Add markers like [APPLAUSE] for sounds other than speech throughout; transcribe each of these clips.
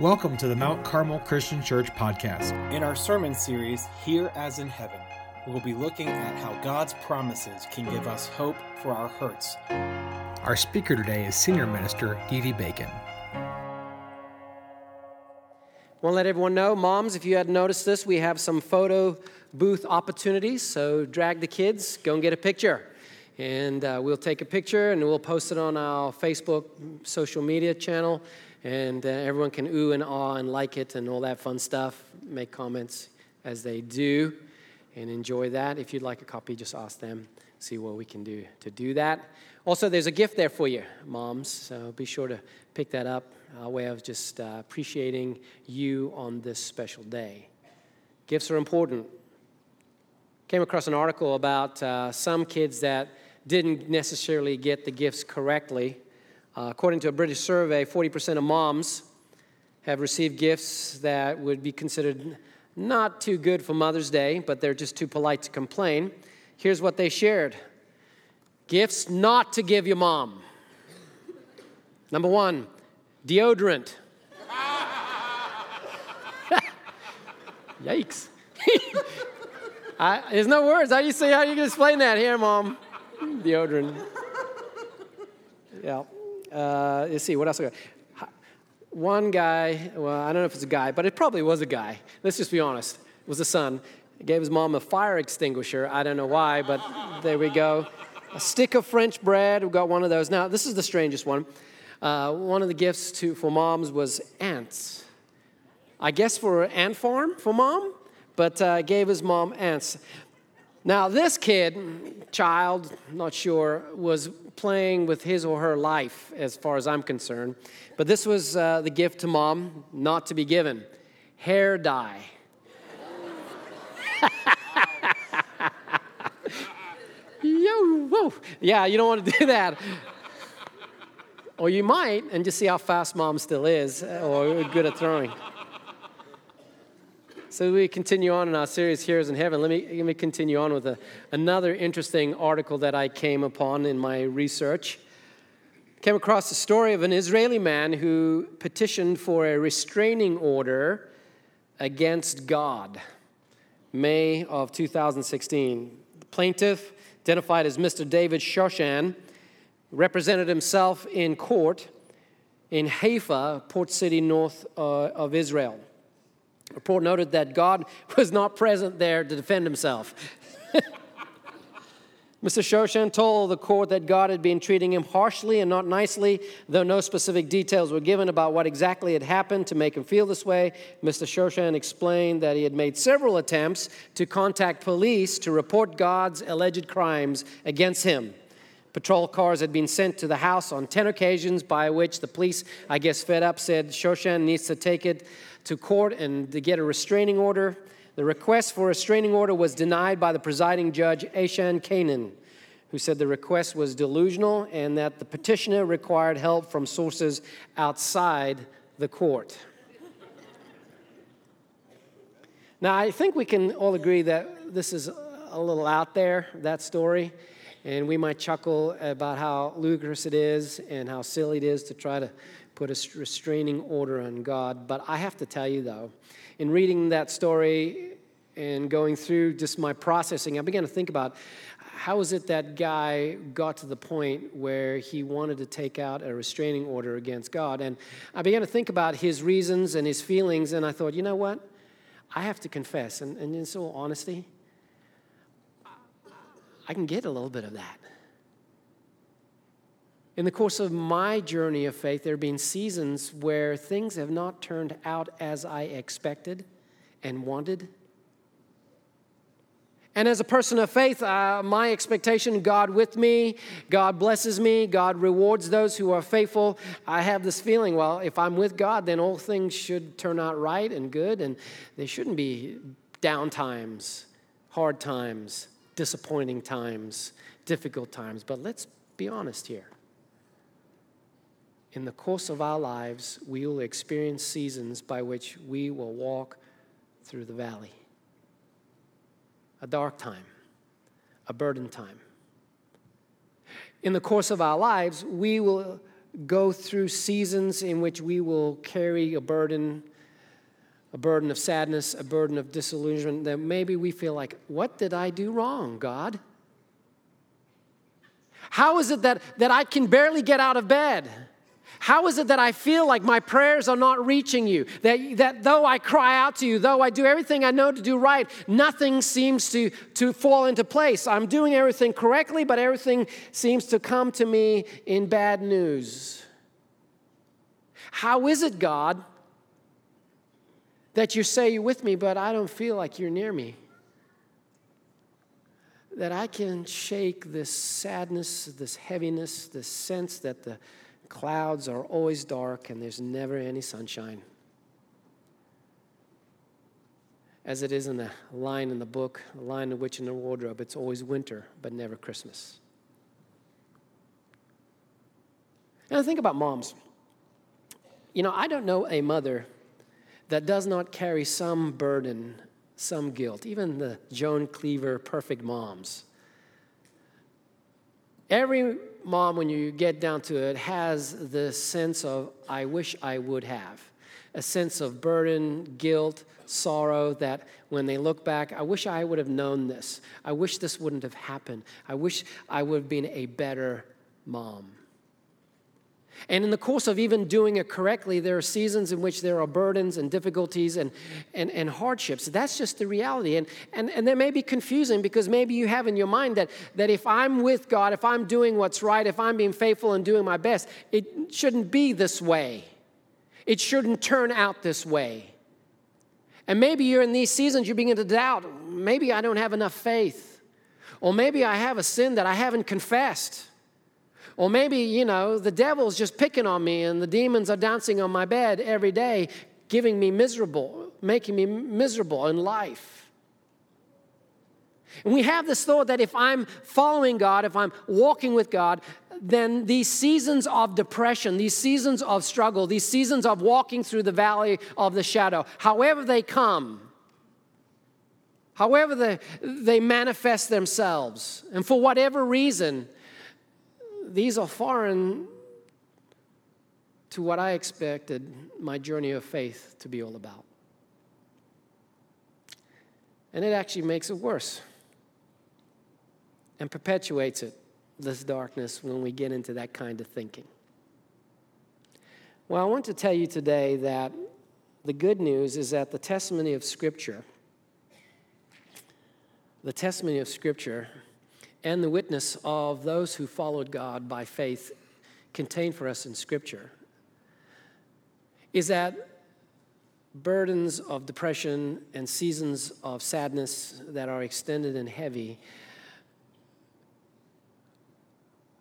Welcome to the Mount Carmel Christian Church podcast. In our sermon series, Here as in Heaven, we'll be looking at how God's promises can give us hope for our hurts. Our speaker today is Senior Minister Dee Dee Bacon. Want to let everyone know, moms, if you hadn't noticed this, we have some photo booth opportunities. So drag the kids, go and get a picture. And uh, we'll take a picture and we'll post it on our Facebook social media channel and uh, everyone can ooh and ah and like it and all that fun stuff. Make comments as they do and enjoy that. If you'd like a copy, just ask them, see what we can do to do that. Also, there's a gift there for you, moms, so be sure to pick that up. A way of just uh, appreciating you on this special day. Gifts are important. Came across an article about uh, some kids that didn't necessarily get the gifts correctly uh, according to a British survey, 40% of moms have received gifts that would be considered not too good for Mother's Day, but they're just too polite to complain. Here's what they shared gifts not to give your mom. Number one, deodorant. [LAUGHS] Yikes. [LAUGHS] I, there's no words. How do you say, how do you explain that here, mom? Deodorant. Yeah. Uh, let's see, what else? I got? One guy, well, I don't know if it's a guy, but it probably was a guy. Let's just be honest. It was a son. He gave his mom a fire extinguisher. I don't know why, but there we go. A stick of French bread. We've got one of those. Now, this is the strangest one. Uh, one of the gifts to, for moms was ants. I guess for an ant farm for mom, but uh, gave his mom ants. Now, this kid, child, not sure, was playing with his or her life as far as I'm concerned. But this was uh, the gift to mom, not to be given hair dye. [LAUGHS] Yo, whoa. Yeah, you don't want to do that. Or you might, and just see how fast mom still is, or good at throwing. So we continue on in our series Here as in Heaven. Let me, let me continue on with a, another interesting article that I came upon in my research. Came across the story of an Israeli man who petitioned for a restraining order against God. May of 2016. The plaintiff, identified as Mr. David Shoshan, represented himself in court in Haifa, port city north uh, of Israel report noted that God [LAUGHS] was not present there to defend himself. [LAUGHS] Mr. Shoshan told the court that God had been treating him harshly and not nicely, though no specific details were given about what exactly had happened to make him feel this way. Mr. Shoshan explained that he had made several attempts to contact police to report God's alleged crimes against him. Patrol cars had been sent to the house on 10 occasions, by which the police, I guess, fed up, said Shoshan needs to take it to court and to get a restraining order. The request for a restraining order was denied by the presiding judge, Ashan Kanan, who said the request was delusional and that the petitioner required help from sources outside the court. Now, I think we can all agree that this is a little out there, that story, and we might chuckle about how ludicrous it is and how silly it is to try to put a restraining order on God. But I have to tell you, though, in reading that story and going through just my processing, I began to think about how is it that guy got to the point where he wanted to take out a restraining order against God? And I began to think about his reasons and his feelings, and I thought, you know what? I have to confess, and, and in all honesty, I can get a little bit of that. In the course of my journey of faith, there have been seasons where things have not turned out as I expected and wanted. And as a person of faith, uh, my expectation God with me, God blesses me, God rewards those who are faithful. I have this feeling, well, if I'm with God, then all things should turn out right and good, and there shouldn't be down times, hard times, disappointing times, difficult times. But let's be honest here in the course of our lives, we will experience seasons by which we will walk through the valley. A dark time, a burden time. In the course of our lives, we will go through seasons in which we will carry a burden, a burden of sadness, a burden of disillusionment, that maybe we feel like, what did I do wrong, God? How is it that, that I can barely get out of bed? How is it that I feel like my prayers are not reaching you? That, that though I cry out to you, though I do everything I know to do right, nothing seems to, to fall into place. I'm doing everything correctly, but everything seems to come to me in bad news. How is it, God, that you say you're with me, but I don't feel like you're near me? That I can shake this sadness, this heaviness, this sense that the clouds are always dark and there's never any sunshine. As it is in the line in the book, the line in which in the wardrobe, it's always winter, but never Christmas. And I think about moms. You know, I don't know a mother that does not carry some burden, some guilt, even the June Cleaver perfect moms. Every mom, when you get down to it, has this sense of, I wish I would have. A sense of burden, guilt, sorrow that when they look back, I wish I would have known this. I wish this wouldn't have happened. I wish I would have been a better mom. And in the course of even doing it correctly, there are seasons in which there are burdens and difficulties and, and, and hardships. That's just the reality. And, and, and that may be confusing because maybe you have in your mind that, that if I'm with God, if I'm doing what's right, if I'm being faithful and doing my best, it shouldn't be this way. It shouldn't turn out this way. And maybe you're in these seasons, you begin to doubt maybe I don't have enough faith. Or maybe I have a sin that I haven't confessed. Or maybe, you know, the devil's just picking on me and the demons are dancing on my bed every day, giving me miserable, making me miserable in life. And we have this thought that if I'm following God, if I'm walking with God, then these seasons of depression, these seasons of struggle, these seasons of walking through the valley of the shadow, however they come, however they, they manifest themselves, and for whatever reason, these are foreign to what I expected my journey of faith to be all about. And it actually makes it worse and perpetuates it, this darkness, when we get into that kind of thinking. Well, I want to tell you today that the good news is that the testimony of Scripture, the testimony of Scripture and the witness of those who followed God by faith contained for us in Scripture is that burdens of depression and seasons of sadness that are extended and heavy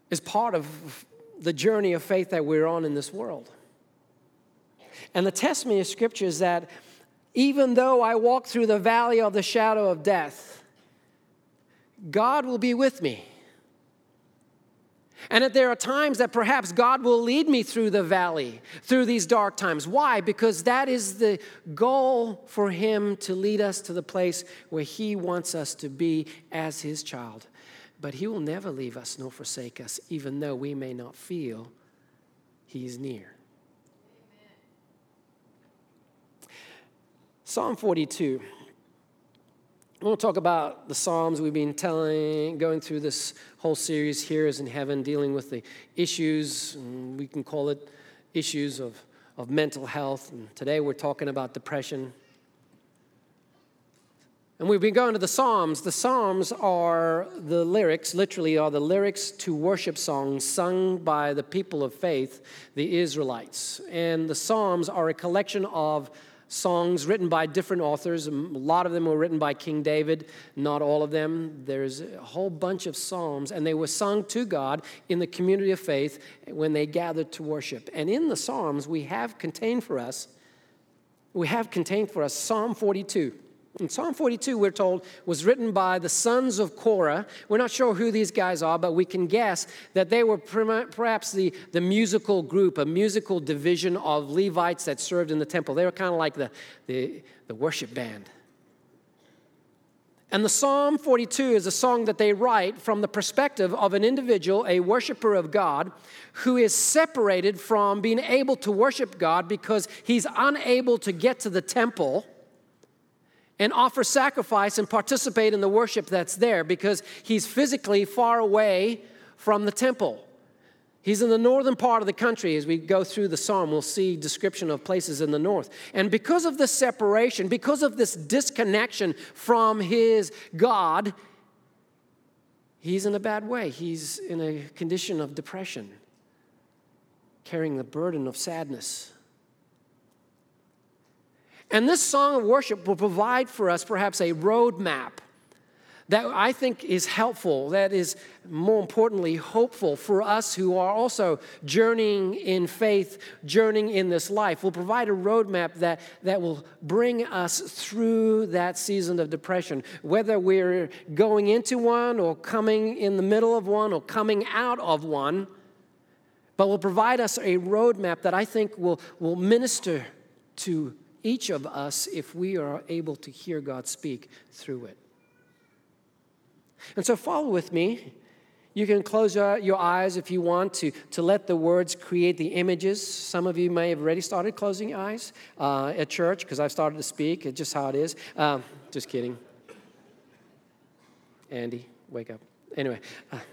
is part of the journey of faith that we're on in this world. And the testimony of Scripture is that even though I walk through the valley of the shadow of death, God will be with me. And that there are times that perhaps God will lead me through the valley, through these dark times. Why? Because that is the goal for Him to lead us to the place where He wants us to be as His child. But He will never leave us nor forsake us, even though we may not feel He is near. Psalm 42 I want to talk about the Psalms. We've been telling, going through this whole series here is in heaven, dealing with the issues, we can call it issues of, of mental health. And today we're talking about depression. And we've been going to the Psalms. The Psalms are the lyrics, literally, are the lyrics to worship songs sung by the people of faith, the Israelites. And the Psalms are a collection of songs written by different authors. A lot of them were written by King David, not all of them. There's a whole bunch of psalms, and they were sung to God in the community of faith when they gathered to worship. And in the psalms, we have contained for us, we have contained for us Psalm 42. And Psalm 42, we're told, was written by the sons of Korah. We're not sure who these guys are, but we can guess that they were perhaps the, the musical group, a musical division of Levites that served in the temple. They were kind of like the, the, the worship band. And the Psalm 42 is a song that they write from the perspective of an individual, a worshiper of God, who is separated from being able to worship God because he's unable to get to the temple and offer sacrifice and participate in the worship that's there because he's physically far away from the temple. He's in the northern part of the country. As we go through the psalm, we'll see description of places in the north. And because of this separation, because of this disconnection from his God, he's in a bad way. He's in a condition of depression, carrying the burden of sadness. And this song of worship will provide for us perhaps a roadmap that I think is helpful, that is more importantly hopeful for us who are also journeying in faith, journeying in this life. Will provide a roadmap that, that will bring us through that season of depression, whether we're going into one or coming in the middle of one or coming out of one. But will provide us a roadmap that I think will, will minister to each of us if we are able to hear God speak through it. And so follow with me. You can close your eyes if you want to, to let the words create the images. Some of you may have already started closing your eyes uh, at church because I've started to speak. It's just how it is. Um, just kidding. Andy, wake up. Anyway. Uh, [LAUGHS]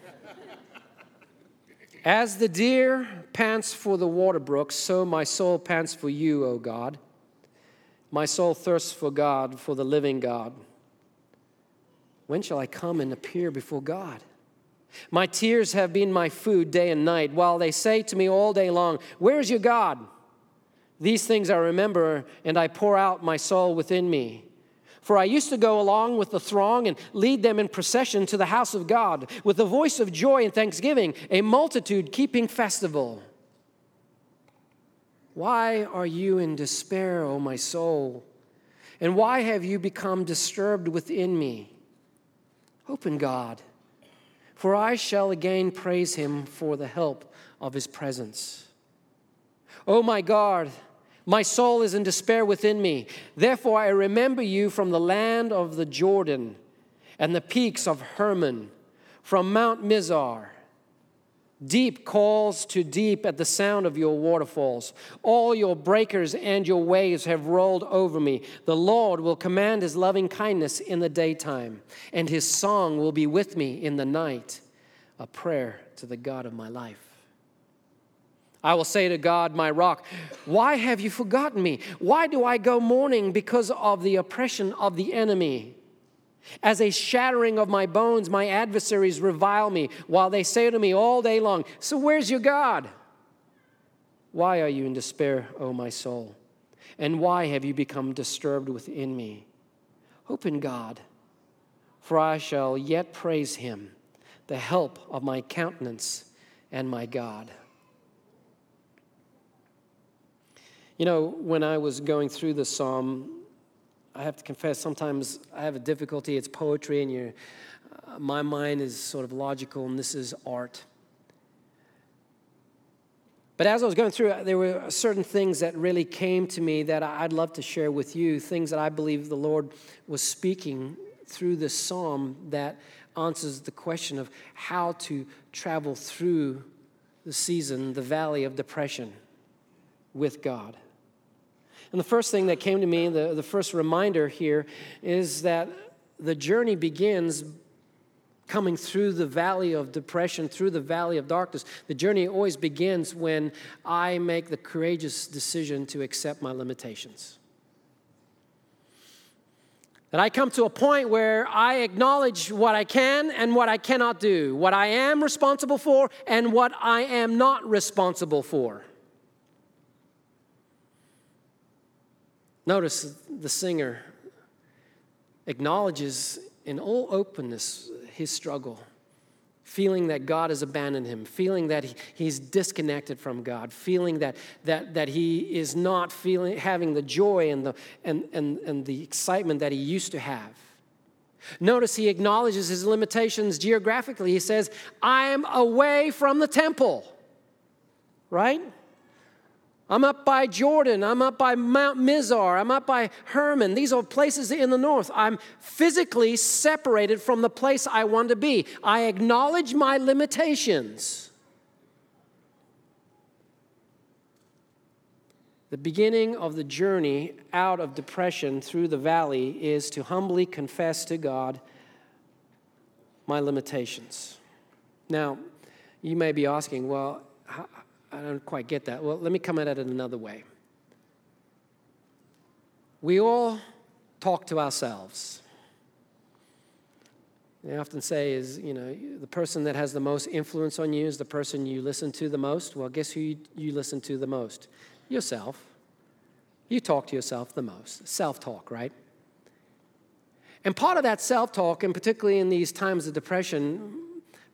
as the deer pants for the water brook, so my soul pants for you, O God. My soul thirsts for God, for the living God. When shall I come and appear before God? My tears have been my food day and night, while they say to me all day long, Where's your God? These things I remember, and I pour out my soul within me. For I used to go along with the throng and lead them in procession to the house of God, with a voice of joy and thanksgiving, a multitude keeping festival. Why are you in despair, O my soul? And why have you become disturbed within me? Open God, for I shall again praise him for the help of his presence. O my God, my soul is in despair within me. Therefore, I remember you from the land of the Jordan and the peaks of Hermon, from Mount Mizar. Deep calls to deep at the sound of your waterfalls. All your breakers and your waves have rolled over me. The Lord will command his loving kindness in the daytime, and his song will be with me in the night, a prayer to the God of my life. I will say to God, my rock, why have you forgotten me? Why do I go mourning because of the oppression of the enemy? As a shattering of my bones, my adversaries revile me, while they say to me all day long, So where's your God? Why are you in despair, O my soul? And why have you become disturbed within me? Hope in God, for I shall yet praise him, the help of my countenance and my God. You know, when I was going through the psalm, I have to confess, sometimes I have a difficulty. It's poetry, and you uh, my mind is sort of logical, and this is art. But as I was going through, there were certain things that really came to me that I'd love to share with you, things that I believe the Lord was speaking through this psalm that answers the question of how to travel through the season, the valley of depression with God. And the first thing that came to me, the, the first reminder here, is that the journey begins coming through the valley of depression, through the valley of darkness. The journey always begins when I make the courageous decision to accept my limitations. That I come to a point where I acknowledge what I can and what I cannot do, what I am responsible for and what I am not responsible for. Notice the singer acknowledges in all openness his struggle, feeling that God has abandoned him, feeling that he's disconnected from God, feeling that, that, that he is not feeling, having the joy and the, and, and, and the excitement that he used to have. Notice he acknowledges his limitations geographically. He says, I am away from the temple, right? I'm up by Jordan. I'm up by Mount Mizar. I'm up by Hermon. These are places in the north. I'm physically separated from the place I want to be. I acknowledge my limitations. The beginning of the journey out of depression through the valley is to humbly confess to God my limitations. Now, you may be asking, well, I don't quite get that. Well, let me come at it another way. We all talk to ourselves. They often say is, you know, the person that has the most influence on you is the person you listen to the most. Well, guess who you, you listen to the most? Yourself. You talk to yourself the most. Self talk, right? And part of that self talk, and particularly in these times of depression,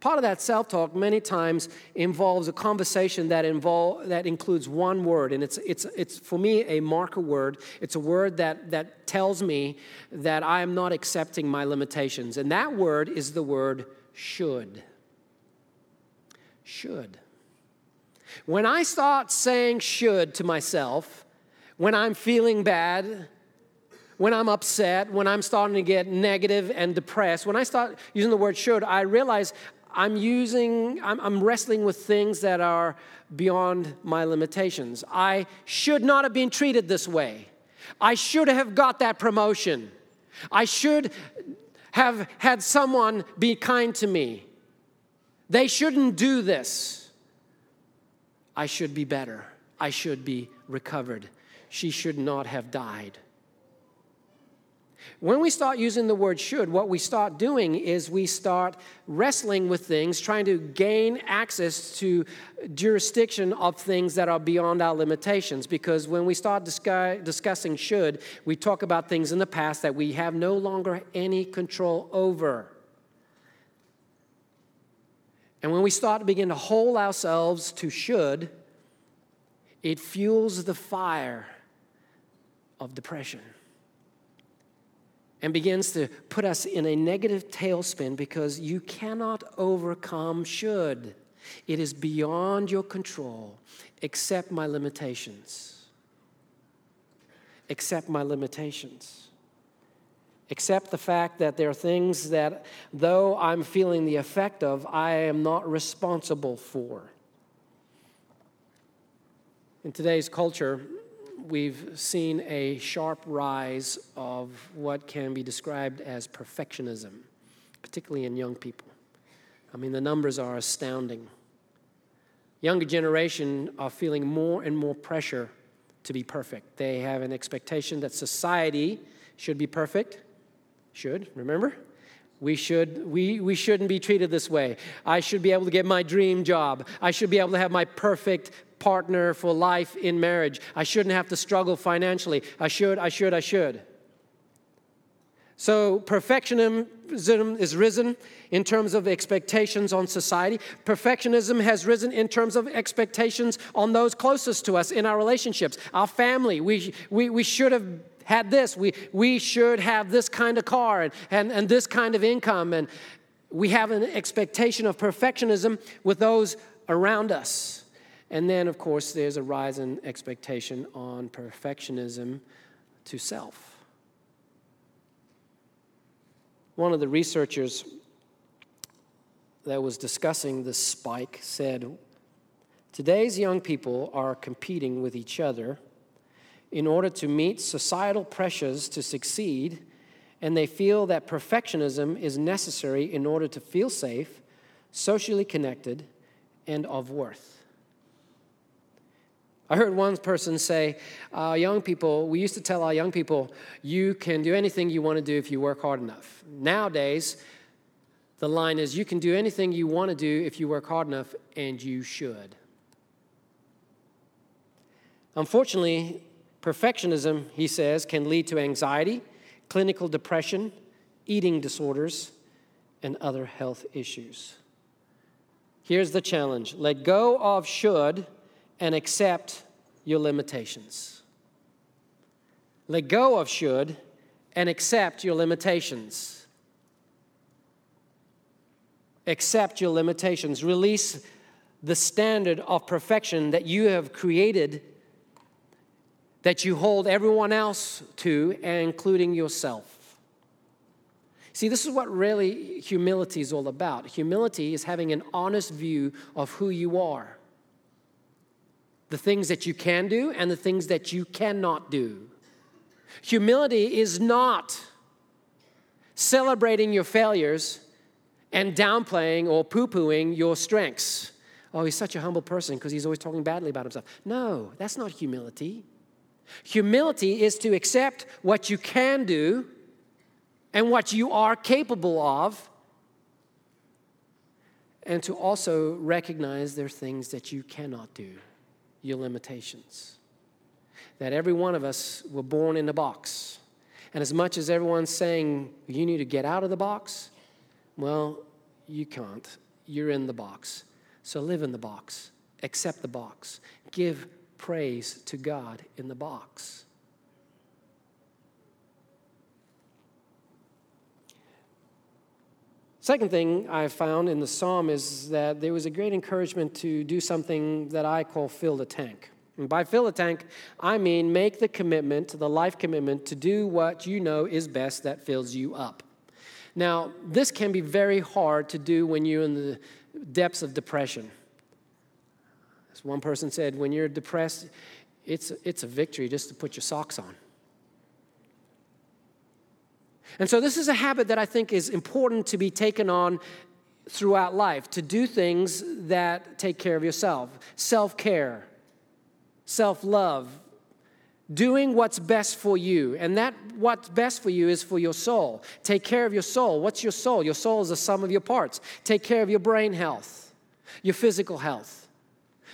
Part of that self talk many times involves a conversation that, involve, that includes one word, and it's, it's, it's for me a marker word. It's a word that, that tells me that I am not accepting my limitations, and that word is the word should. Should. When I start saying should to myself, when I'm feeling bad, when I'm upset, when I'm starting to get negative and depressed, when I start using the word should, I realize I'm using, I'm, I'm, wrestling with things that are beyond my limitations. I should not have been treated this way. I should have got that promotion. I should have had someone be kind to me. They shouldn't do this. I should be better. I should be recovered. She should not have died. When we start using the word should, what we start doing is we start wrestling with things, trying to gain access to jurisdiction of things that are beyond our limitations. Because when we start discuss, discussing should, we talk about things in the past that we have no longer any control over. And when we start to begin to hold ourselves to should, it fuels the fire of depression and begins to put us in a negative tailspin because you cannot overcome should. It is beyond your control. Accept my limitations. Accept my limitations. Accept the fact that there are things that, though I'm feeling the effect of, I am not responsible for. In today's culture, we've seen a sharp rise of what can be described as perfectionism, particularly in young people. I mean, the numbers are astounding. Younger generation are feeling more and more pressure to be perfect. They have an expectation that society should be perfect. Should, remember? We, should, we, we shouldn't be treated this way. I should be able to get my dream job. I should be able to have my perfect partner for life in marriage. I shouldn't have to struggle financially. I should, I should, I should. So, perfectionism is risen in terms of expectations on society. Perfectionism has risen in terms of expectations on those closest to us in our relationships, our family. We, we, we should have had this. We, we should have this kind of car and, and, and this kind of income. And we have an expectation of perfectionism with those around us. And then, of course, there's a rise in expectation on perfectionism to self. One of the researchers that was discussing this spike said, Today's young people are competing with each other in order to meet societal pressures to succeed, and they feel that perfectionism is necessary in order to feel safe, socially connected, and of worth. I heard one person say, uh, young people, we used to tell our young people, you can do anything you want to do if you work hard enough. Nowadays, the line is, you can do anything you want to do if you work hard enough, and you should. Unfortunately, perfectionism, he says, can lead to anxiety, clinical depression, eating disorders, and other health issues. Here's the challenge let go of should and accept your limitations. Let go of should and accept your limitations. Accept your limitations. Release the standard of perfection that you have created that you hold everyone else to, including yourself. See, this is what really humility is all about. Humility is having an honest view of who you are, the things that you can do, and the things that you cannot do. Humility is not celebrating your failures and downplaying or poo pooing your strengths. Oh, he's such a humble person because he's always talking badly about himself. No, that's not humility. Humility is to accept what you can do and what you are capable of, and to also recognize there are things that you cannot do, your limitations. That every one of us were born in a box. And as much as everyone's saying you need to get out of the box, well, you can't. You're in the box. So live in the box, accept the box, give praise to God in the box. Second thing I found in the psalm is that there was a great encouragement to do something that I call fill the tank. And by fill the tank, I mean make the commitment, the life commitment, to do what you know is best that fills you up. Now, this can be very hard to do when you're in the depths of depression. As one person said, when you're depressed, it's, it's a victory just to put your socks on. And so, this is a habit that I think is important to be taken on throughout life to do things that take care of yourself self care, self love, doing what's best for you. And that what's best for you is for your soul. Take care of your soul. What's your soul? Your soul is the sum of your parts. Take care of your brain health, your physical health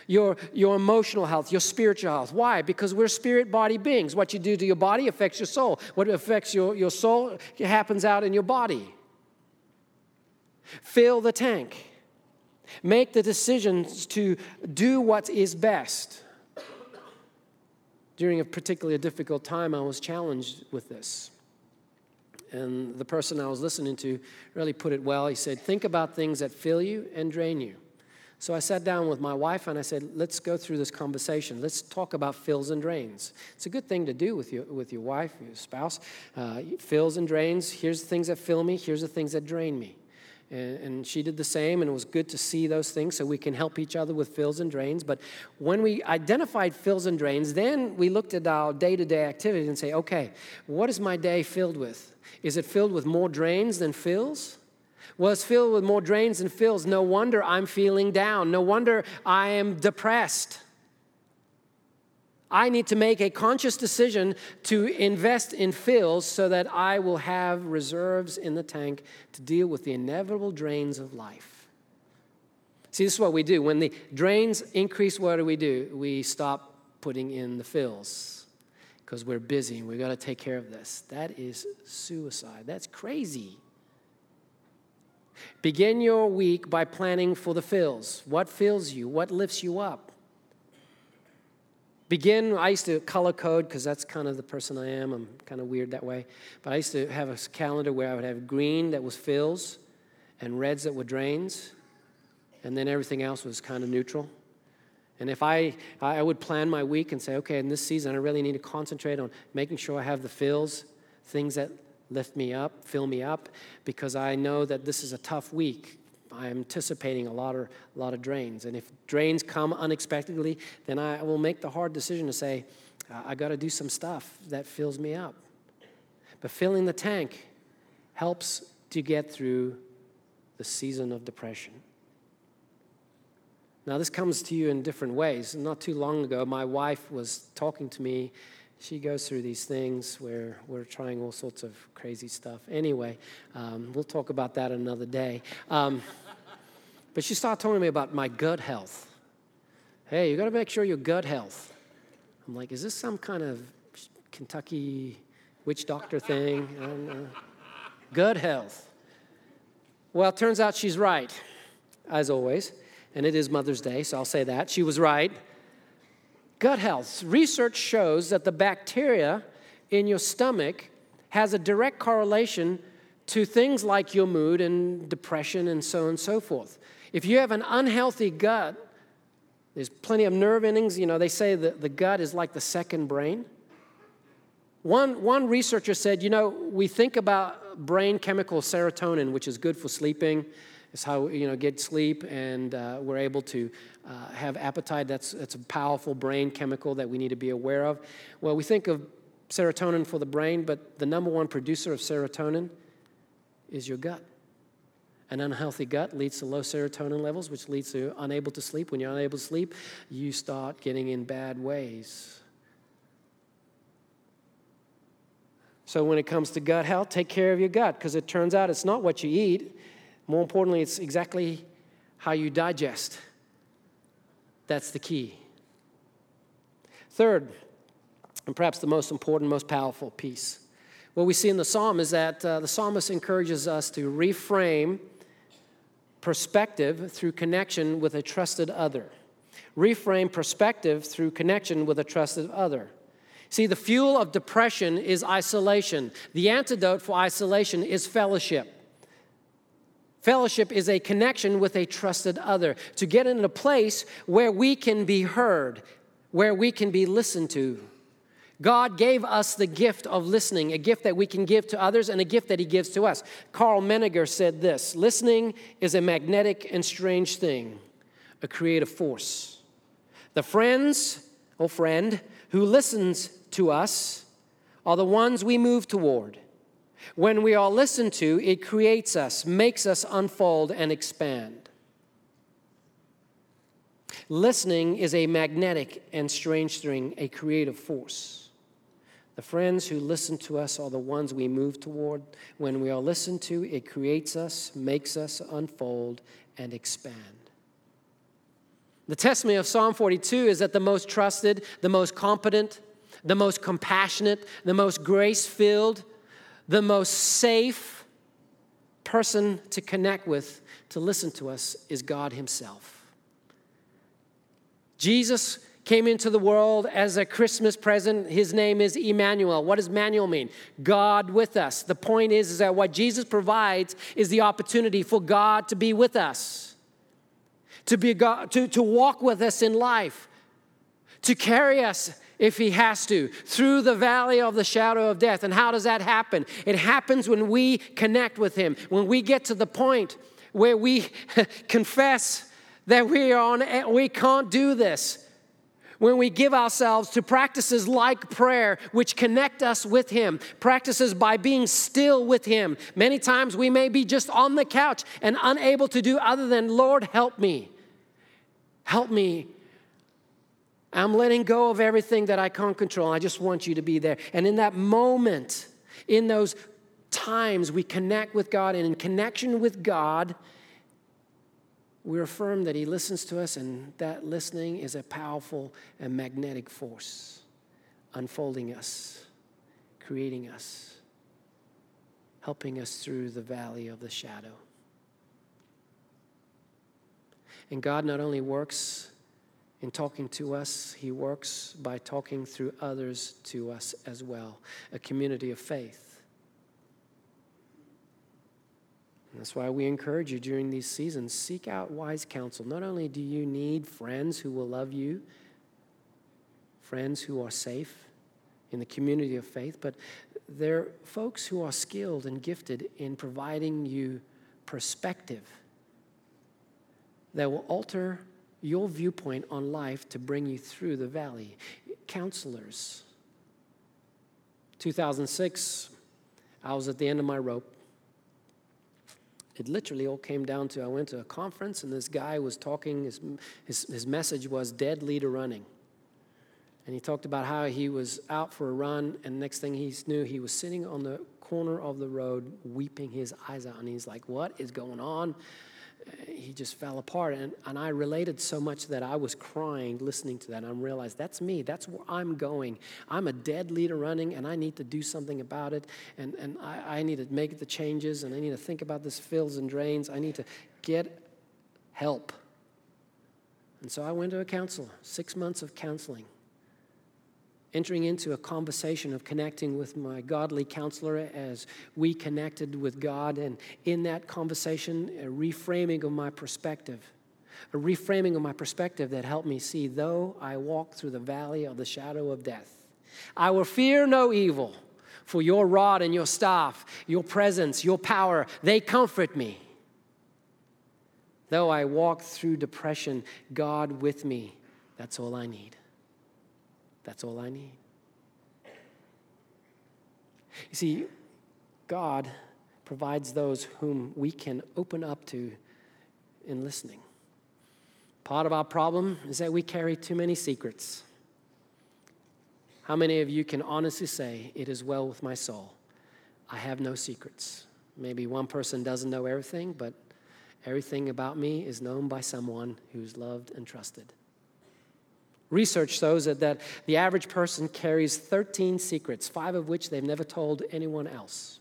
your, your emotional health, your spiritual health. Why? Because we're spirit body beings. What you do to your body affects your soul. What affects your, your soul happens out in your body. Fill the tank. Make the decisions to do what is best. During a particularly difficult time, I was challenged with this. And the person I was listening to really put it well. He said, Think about things that fill you and drain you. So I sat down with my wife and I said, let's go through this conversation. Let's talk about fills and drains. It's a good thing to do with your, with your wife, your spouse. Uh, fills and drains. Here's the things that fill me, here's the things that drain me. And, and she did the same, and it was good to see those things so we can help each other with fills and drains. But when we identified fills and drains, then we looked at our day to day activities and say, okay, what is my day filled with? Is it filled with more drains than fills? It's filled with more drains than fills. No wonder I'm feeling down. No wonder I am depressed. I need to make a conscious decision to invest in fills so that I will have reserves in the tank to deal with the inevitable drains of life. See, this is what we do. When the drains increase, what do we do? We stop putting in the fills because we're busy and we've got to take care of this. That is suicide. That's crazy. Begin your week by planning for the fills. What fills you? What lifts you up? Begin, I used to color code because that's kind of the person I am. I'm kind of weird that way. But I used to have a calendar where I would have green that was fills and reds that were drains, and then everything else was kind of neutral. And if I, I would plan my week and say, okay, in this season, I really need to concentrate on making sure I have the fills, things that lift me up, fill me up, because I know that this is a tough week. I'm anticipating a lot of, a lot of drains. And if drains come unexpectedly, then I will make the hard decision to say, uh, I got to do some stuff that fills me up. But filling the tank helps to get through the season of depression. Now, this comes to you in different ways. Not too long ago, my wife was talking to me she goes through these things where we're trying all sorts of crazy stuff. Anyway, um, we'll talk about that another day. Um, but she started telling me about my gut health. Hey, you got to make sure your gut health. I'm like, is this some kind of Kentucky witch doctor thing? Gut health. Well, turns out she's right, as always. And it is Mother's Day, so I'll say that. She was right. Gut health. Research shows that the bacteria in your stomach has a direct correlation to things like your mood and depression and so on and so forth. If you have an unhealthy gut, there's plenty of nerve endings. You know, they say that the gut is like the second brain. One, one researcher said, you know, we think about brain chemical serotonin, which is good for sleeping. It's how, you know, get sleep and uh, we're able to uh, have appetite. That's, that's a powerful brain chemical that we need to be aware of. Well, we think of serotonin for the brain, but the number one producer of serotonin is your gut. An unhealthy gut leads to low serotonin levels, which leads to unable to sleep. When you're unable to sleep, you start getting in bad ways. So, when it comes to gut health, take care of your gut because it turns out it's not what you eat. More importantly, it's exactly how you digest. That's the key. Third, and perhaps the most important, most powerful piece. What we see in the psalm is that uh, the psalmist encourages us to reframe perspective through connection with a trusted other. Reframe perspective through connection with a trusted other. See, the fuel of depression is isolation. The antidote for isolation is fellowship. Fellowship is a connection with a trusted other to get in a place where we can be heard, where we can be listened to. God gave us the gift of listening, a gift that we can give to others and a gift that He gives to us. Karl Menninger said this Listening is a magnetic and strange thing, a creative force. The friends, oh friend, who listens to us are the ones we move toward. When we are listened to, it creates us, makes us unfold and expand. Listening is a magnetic and strange thing, a creative force. The friends who listen to us are the ones we move toward. When we are listened to, it creates us, makes us unfold, and expand. The testimony of Psalm 42 is that the most trusted, the most competent, the most compassionate, the most grace filled, the most safe person to connect with, to listen to us, is God Himself. Jesus came into the world as a Christmas present. His name is Emmanuel. What does Emmanuel mean? God with us. The point is, is that what Jesus provides is the opportunity for God to be with us, to, be God, to, to walk with us in life, to carry us if he has to, through the valley of the shadow of death. And how does that happen? It happens when we connect with him, when we get to the point where we [LAUGHS] confess that we are on we can't do this when we give ourselves to practices like prayer, which connect us with Him, practices by being still with Him. Many times we may be just on the couch and unable to do other than, Lord, help me. Help me. I'm letting go of everything that I can't control. I just want you to be there. And in that moment, in those times, we connect with God, and in connection with God, we affirm that He listens to us, and that listening is a powerful and magnetic force, unfolding us, creating us, helping us through the valley of the shadow. And God not only works in talking to us, He works by talking through others to us as well, a community of faith That's why we encourage you during these seasons seek out wise counsel. Not only do you need friends who will love you, friends who are safe in the community of faith, but they're folks who are skilled and gifted in providing you perspective that will alter your viewpoint on life to bring you through the valley. Counselors. 2006, I was at the end of my rope it literally all came down to I went to a conference and this guy was talking, his, his, his message was dead leader running. And he talked about how he was out for a run, and next thing he knew, he was sitting on the corner of the road weeping his eyes out. And he's like, What is going on? He just fell apart. And, and I related so much that I was crying listening to that. And I realized that's me. That's where I'm going. I'm a dead leader running, and I need to do something about it. And, and I, I need to make the changes, and I need to think about this fills and drains. I need to get help. And so I went to a counselor, six months of counseling entering into a conversation of connecting with my godly counselor as we connected with God. And in that conversation, a reframing of my perspective, a reframing of my perspective that helped me see, though I walk through the valley of the shadow of death, I will fear no evil, for your rod and your staff, your presence, your power, they comfort me. Though I walk through depression, God with me, that's all I need. That's all I need. You see, God provides those whom we can open up to in listening. Part of our problem is that we carry too many secrets. How many of you can honestly say, It is well with my soul? I have no secrets. Maybe one person doesn't know everything, but everything about me is known by someone who's loved and trusted. Research shows that, that the average person carries 13 secrets, five of which they've never told anyone else.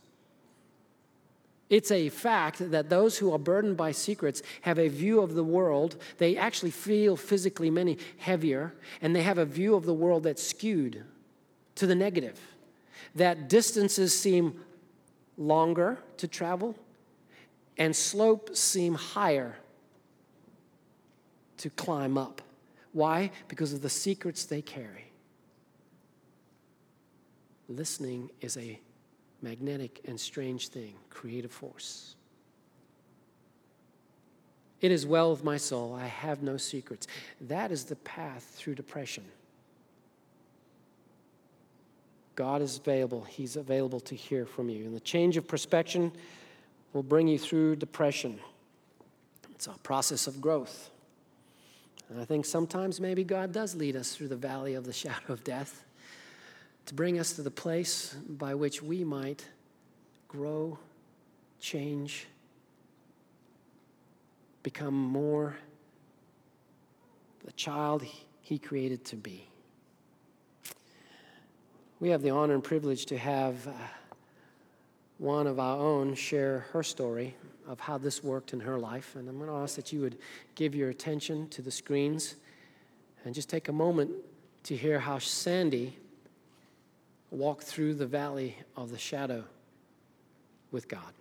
It's a fact that those who are burdened by secrets have a view of the world. They actually feel physically many heavier, and they have a view of the world that's skewed to the negative. That distances seem longer to travel, and slopes seem higher to climb up. Why? Because of the secrets they carry. Listening is a magnetic and strange thing, creative force. It is well with my soul. I have no secrets. That is the path through depression. God is available. He's available to hear from you. And the change of perspective will bring you through depression. It's a process of growth. And I think sometimes maybe God does lead us through the valley of the shadow of death to bring us to the place by which we might grow, change, become more the child he created to be. We have the honor and privilege to have uh, one of our own share her story of how this worked in her life. And I'm going to ask that you would give your attention to the screens and just take a moment to hear how Sandy walked through the valley of the shadow with God.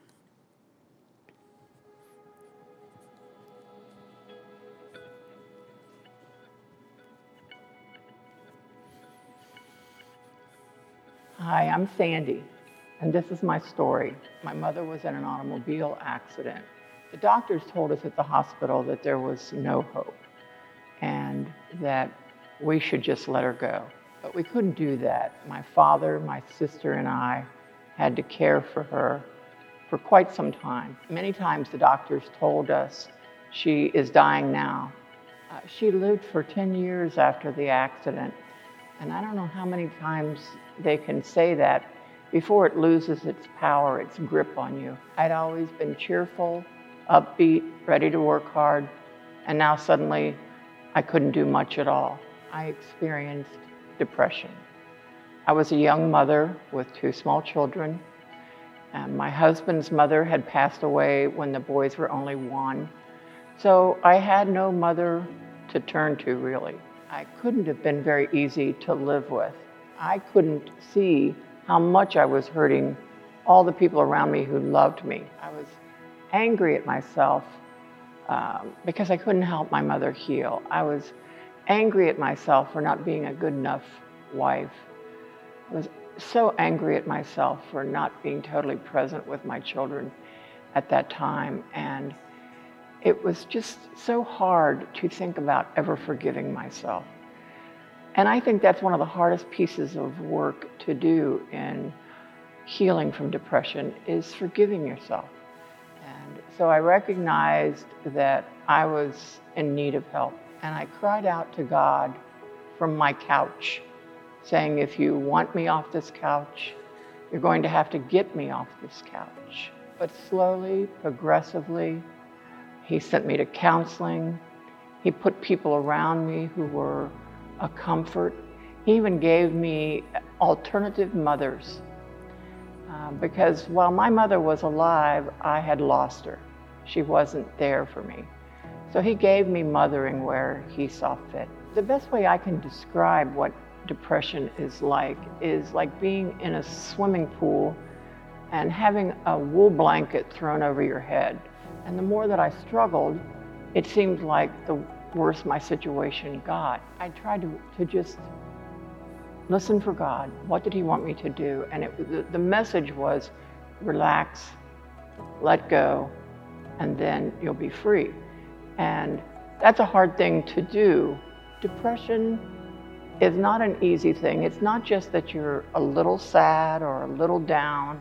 Hi, I'm Sandy, and this is my story. My mother was in an automobile accident. The doctors told us at the hospital that there was no hope and that we should just let her go. But we couldn't do that. My father, my sister, and I had to care for her for quite some time. Many times the doctors told us she is dying now. Uh, she lived for 10 years after the accident, and I don't know how many times they can say that before it loses its power, its grip on you. I'd always been cheerful, upbeat, ready to work hard, and now suddenly I couldn't do much at all. I experienced depression. I was a young mother with two small children. And my husband's mother had passed away when the boys were only one. So I had no mother to turn to, really. I couldn't have been very easy to live with. I couldn't see how much I was hurting all the people around me who loved me. I was angry at myself um, because I couldn't help my mother heal. I was angry at myself for not being a good enough wife. I was so angry at myself for not being totally present with my children at that time. And it was just so hard to think about ever forgiving myself. And I think that's one of the hardest pieces of work to do in healing from depression is forgiving yourself. And so I recognized that I was in need of help. And I cried out to God from my couch saying, If you want me off this couch, you're going to have to get me off this couch. But slowly, progressively, he sent me to counseling. He put people around me who were a comfort. He even gave me alternative mothers. Uh, because while my mother was alive, I had lost her. She wasn't there for me. So he gave me mothering where he saw fit. The best way I can describe what depression is like is like being in a swimming pool and having a wool blanket thrown over your head. And the more that I struggled, it seemed like the worse my situation got. I tried to, to just listen for God. What did He want me to do? And it, the, the message was relax, let go, and then you'll be free. And that's a hard thing to do. Depression is not an easy thing. It's not just that you're a little sad or a little down,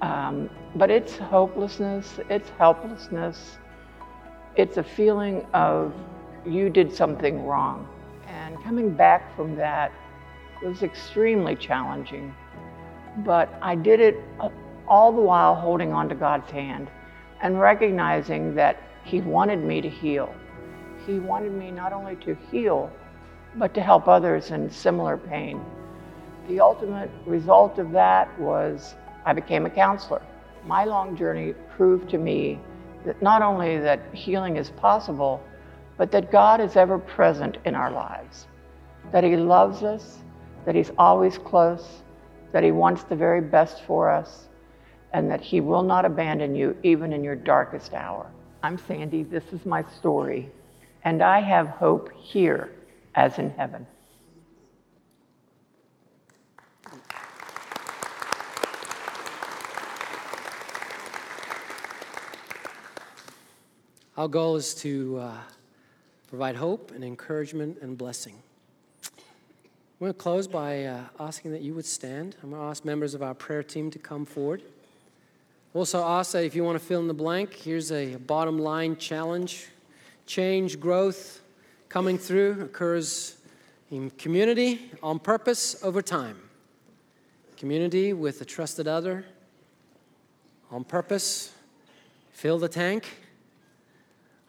um, but it's hopelessness, it's helplessness, it's a feeling of you did something wrong. And coming back from that was extremely challenging. But I did it uh, all the while holding on to God's hand and recognizing that He wanted me to heal. He wanted me not only to heal, but to help others in similar pain. The ultimate result of that was I became a counselor. My long journey proved to me not only that healing is possible, but that God is ever present in our lives, that He loves us, that He's always close, that He wants the very best for us, and that He will not abandon you even in your darkest hour. I'm Sandy, this is my story, and I have hope here as in heaven. Our goal is to uh, provide hope and encouragement and blessing. I'm going to close by uh, asking that you would stand. I'm going to ask members of our prayer team to come forward. Also, ask that if you want to fill in the blank, here's a bottom line challenge. Change, growth coming through occurs in community on purpose over time. Community with a trusted other on purpose. Fill the tank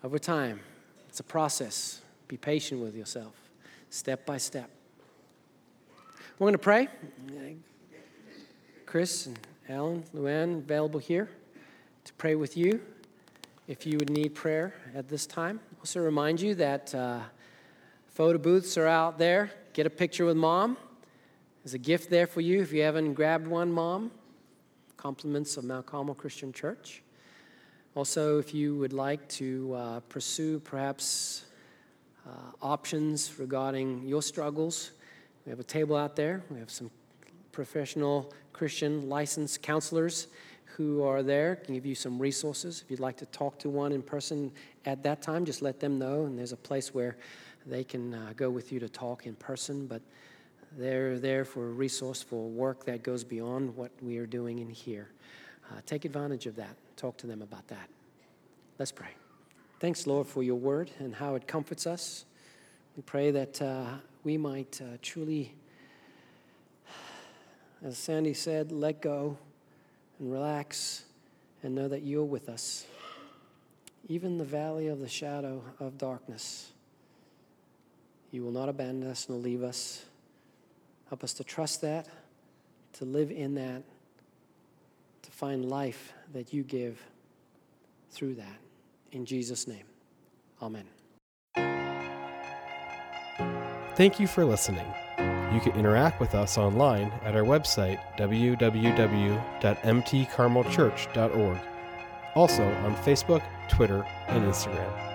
over time. It's a process. Be patient with yourself, step by step. We're going to pray. Chris and Alan, Luann, available here to pray with you if you would need prayer at this time. Also, remind you that uh, photo booths are out there. Get a picture with mom. There's a gift there for you if you haven't grabbed one, mom. Compliments of Mount Carmel Christian Church. Also, if you would like to uh, pursue perhaps uh, options regarding your struggles, we have a table out there. We have some professional Christian licensed counselors who are there, can give you some resources. If you'd like to talk to one in person at that time, just let them know. And there's a place where they can uh, go with you to talk in person. But they're there for resourceful work that goes beyond what we are doing in here. Uh, take advantage of that. Talk to them about that. Let's pray. Thanks, Lord, for your word and how it comforts us. We pray that uh, we might uh, truly, as Sandy said, let go and relax and know that you're with us. Even the valley of the shadow of darkness, you will not abandon us nor leave us. Help us to trust that, to live in that, find life that you give through that. In Jesus' name, amen. Thank you for listening. You can interact with us online at our website, www.mtcarmelchurch.org. Also on Facebook, Twitter, and Instagram.